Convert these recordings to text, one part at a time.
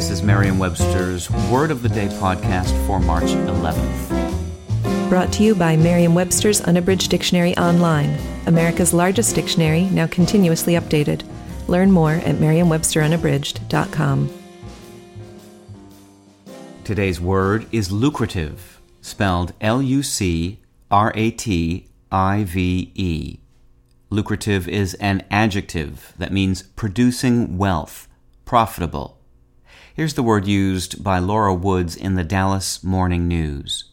This is Merriam Webster's Word of the Day podcast for March 11th. Brought to you by Merriam Webster's Unabridged Dictionary Online, America's largest dictionary, now continuously updated. Learn more at merriam-websterunabridged.com. Today's word is lucrative, spelled L U C R A T I V E. Lucrative is an adjective that means producing wealth, profitable. Here's the word used by Laura Woods in the Dallas Morning News.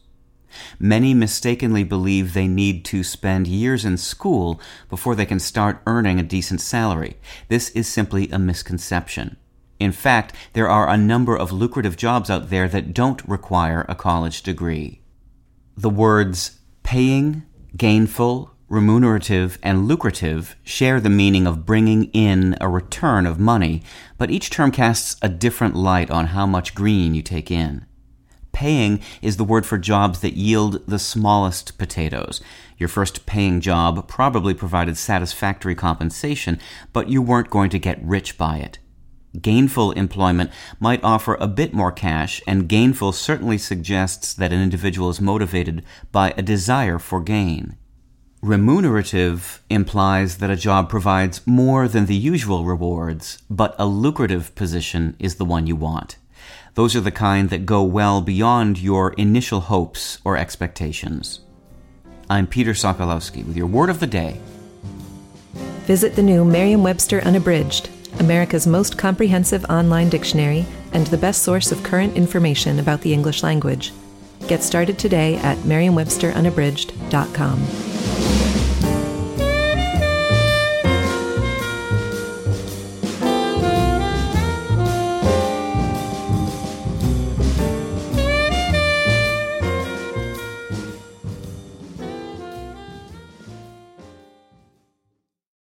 Many mistakenly believe they need to spend years in school before they can start earning a decent salary. This is simply a misconception. In fact, there are a number of lucrative jobs out there that don't require a college degree. The words paying, gainful, remunerative, and lucrative share the meaning of bringing in a return of money, but each term casts a different light on how much green you take in. Paying is the word for jobs that yield the smallest potatoes. Your first paying job probably provided satisfactory compensation, but you weren't going to get rich by it. Gainful employment might offer a bit more cash, and gainful certainly suggests that an individual is motivated by a desire for gain. Remunerative implies that a job provides more than the usual rewards, but a lucrative position is the one you want. Those are the kind that go well beyond your initial hopes or expectations. I'm Peter Sokolowski with your word of the day. Visit the new Merriam Webster Unabridged, America's most comprehensive online dictionary and the best source of current information about the English language. Get started today at merriam-websterunabridged.com. Thank you.